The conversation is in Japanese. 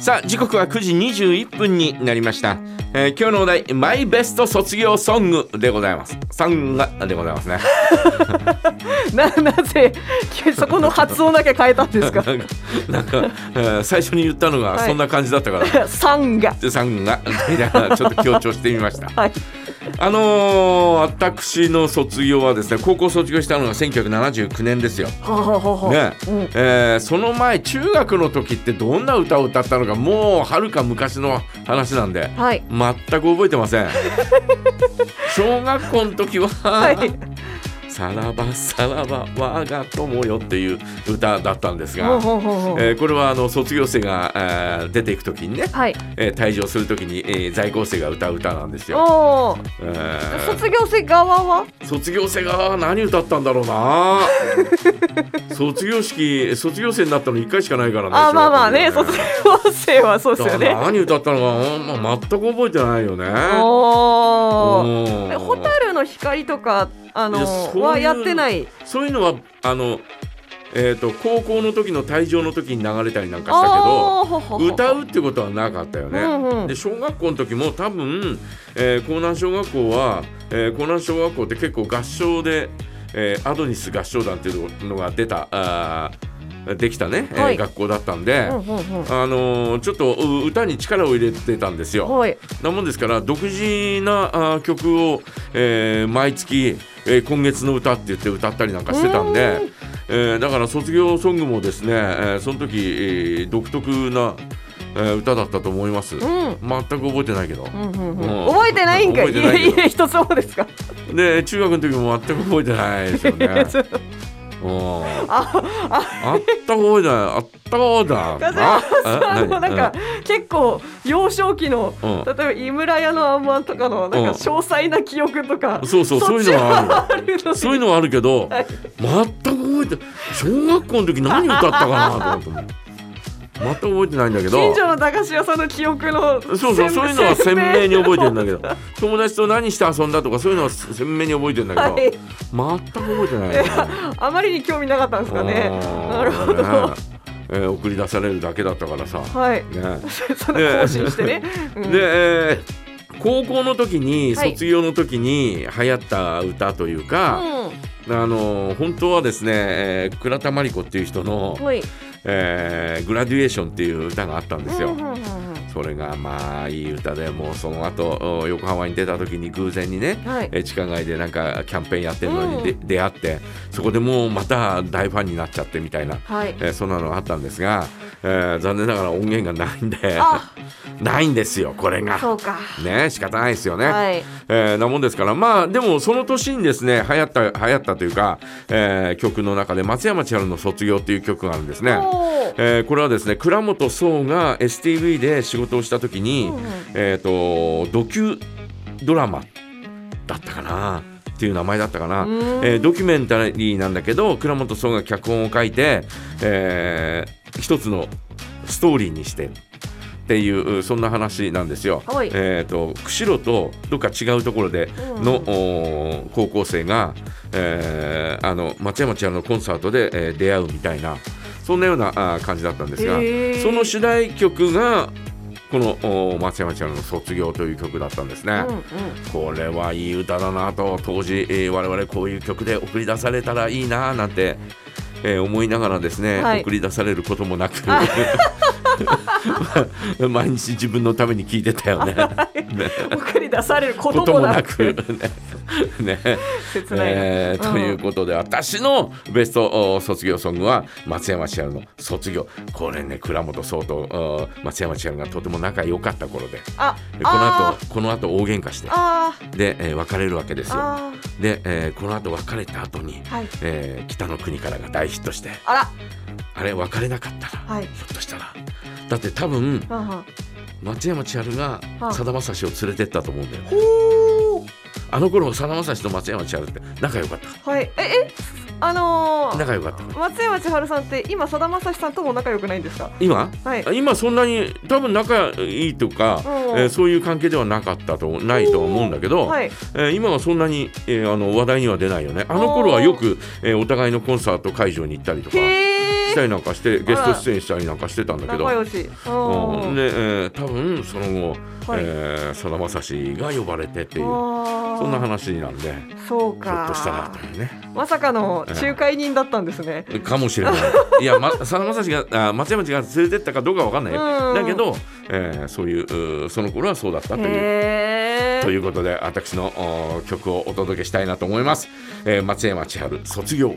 さあ時刻は9時21分になりました、えー今日のお題マイベスト卒業ソングでございます。ソングでございますね。ななぜそこの発音だけ変えたんですか？なんかえー最初に言ったのがはいそんな感じだったから、サンがでさんがみたいなちょっと強調してみました。はいあのー私の卒業はですね高校卒業したのが1979年ですよ。ね。うん。えーその前中学の時ってどんな歌を歌ったのかもうはるか昔の話なんではい。全く覚えてません。小学校の時ははいさらばさらば我が友よ」っていう歌だったんですが、えーこれはあの卒業生が、えー出ていく時にね、はい。えー退場する時に、えー在校生が歌う歌なんですよ。えー。卒業生側は？卒業生が何歌ったんだろうな。卒業式卒業生になったの1回しかないからねあまあまあね卒業生はそうですよね。何歌ったのか、まあ、全く覚えてないよね。おうん。ーえ蛍の光とかあのいやそういうはやってない。そういうのはあの、えー、と高校の時の退場の時に流れたりなんかしたけど歌うってことはなかったよね。うんうん。で小学校の時も多分、えー、江南小学校は、えー、江南小学校って結構合唱で、えーアドニス合唱団っていうのが出たあーできたね、えーはい。学校だったんで、うんうんうん。あのーちょっとう歌に力を入れてたんですよ。はい。なもんですから独自なあー曲を、えー毎月、えー今月の歌って言って歌ったりなんかしてたんでうん、えーだから卒業ソングもですね、えーその時、えー独特な、えー歌だったと思います。うん。全く覚えてないけど。うんうんううん。ん覚えてないんかい。いやいや一つもですか？で中学の時も全く覚えてないですよね。うん。ああ。った覚えてない。あった覚えてない。風間さんのなんか何結構幼少期のうん。例えば井村屋のあんまんとかのなんかうん。詳細な記憶とかそうそうそういうのはあるそういうのはあるけど、はい。全く覚えて小学校の時何歌ったかなと思って全く覚えてないんだけど近所の駄菓子屋さんの記憶のそうそうそういうのは鮮明に覚えてるんだけど。友達と何して遊んだとかそういうのは鮮明に覚えてるんだけど、はい。全く覚えてない。よね、あまりに興味なかったんですかね。なるほど。ね。えー送り出されるだけだったからさ、はい。ね、その更新してね、うん。で、えー高校の時にはい。卒業の時に流行った歌というか、あの本当はですね、えー倉田真理子っていう人のうん、はい「えーグラデュエーション」っていう歌があったんですよ。うんうんうんうんそれがまあいい歌でもうその後お横浜に出た時に偶然にね、はい。えー地下街でなんかキャンペーンやってるのにで、う出会ってそこでもうまた大ファンになっちゃってみたいな、はい。えーそんなのがあったんですが、えー残念ながら音源がないんであ。ないんですよこれが。そうか。ね仕方ないですよね。はい。えーなもんですからまあでもその年にですね流行った流行ったというか、えー曲の中で松山千春の「卒業」っていう曲があるんですね。えー。これはですね倉本壮が STV で仕事をした時に、うんうん。えー、とドキュドラマだったかなっていう名前だったかな、うん。えードキュメンタリーなんだけど倉本壮が脚本を書いて、えー一つのストーリーにしてっていうそんな話なんですよ。はい。えー、と釧路とどっか違うところでうん。の、おー高校生が、えーあの松山千春のコンサートで、えー出会うみたいなそんなようなあー感じだったんですがその主題曲がこのお松山千春の「卒業」という曲だったんですね。うんうん。これはいい歌だなと当時、えー我々こういう曲で送り出されたらいいななんて、えー思いながらですね、はい。送り出されることもなく。毎日自分のために聴いてたよね。ね。送り出されるこことともなく ね。ね切ないな、えーということで私のベストお卒業ソングは松山千春の「卒業」これね倉本壮とお松山千春がとても仲良かった頃で。あでこの後この後大喧嘩して。あで、えー別れるわけですーよ。あで、えーこの後別れた後に、ーはい。えー北の国からが大ヒットして。あら。あれ別れなかったら、はい。ひょっとしたら。だって多分はんはん。松山千春があさだまさしを連れてったと思うんだよ。ねあの頃さだまさしと松山千春って仲良かった。はい。ええ？あのー仲良かった。松山千春さんって今さだまさしさんとも仲良くないんですか？今？はい。あ今そんなに多分仲いいとか、うんえーそういう関係ではなかったとないとは思うんだけど、はい。えー今はそんなに、えーあの話題には出ないよね。あの頃はよく、えーお互いのコンサート会場に行ったりとかしたりなんかしてゲスト出演したりなんかしてたんだけど。仲良し。で、えー多分その後さだまさしが呼ばれてっていうそんな話なんでそうひょっとしたらかというね。まさかの仲介人だったんですね。かもしれない。いやまさだまさしがあ松山町が連れてったかどうかわかんない。よ、うん。だけど、えーそういうその頃はそうだったという。ということで私のお曲をお届けしたいなと思います、えー松山千春卒業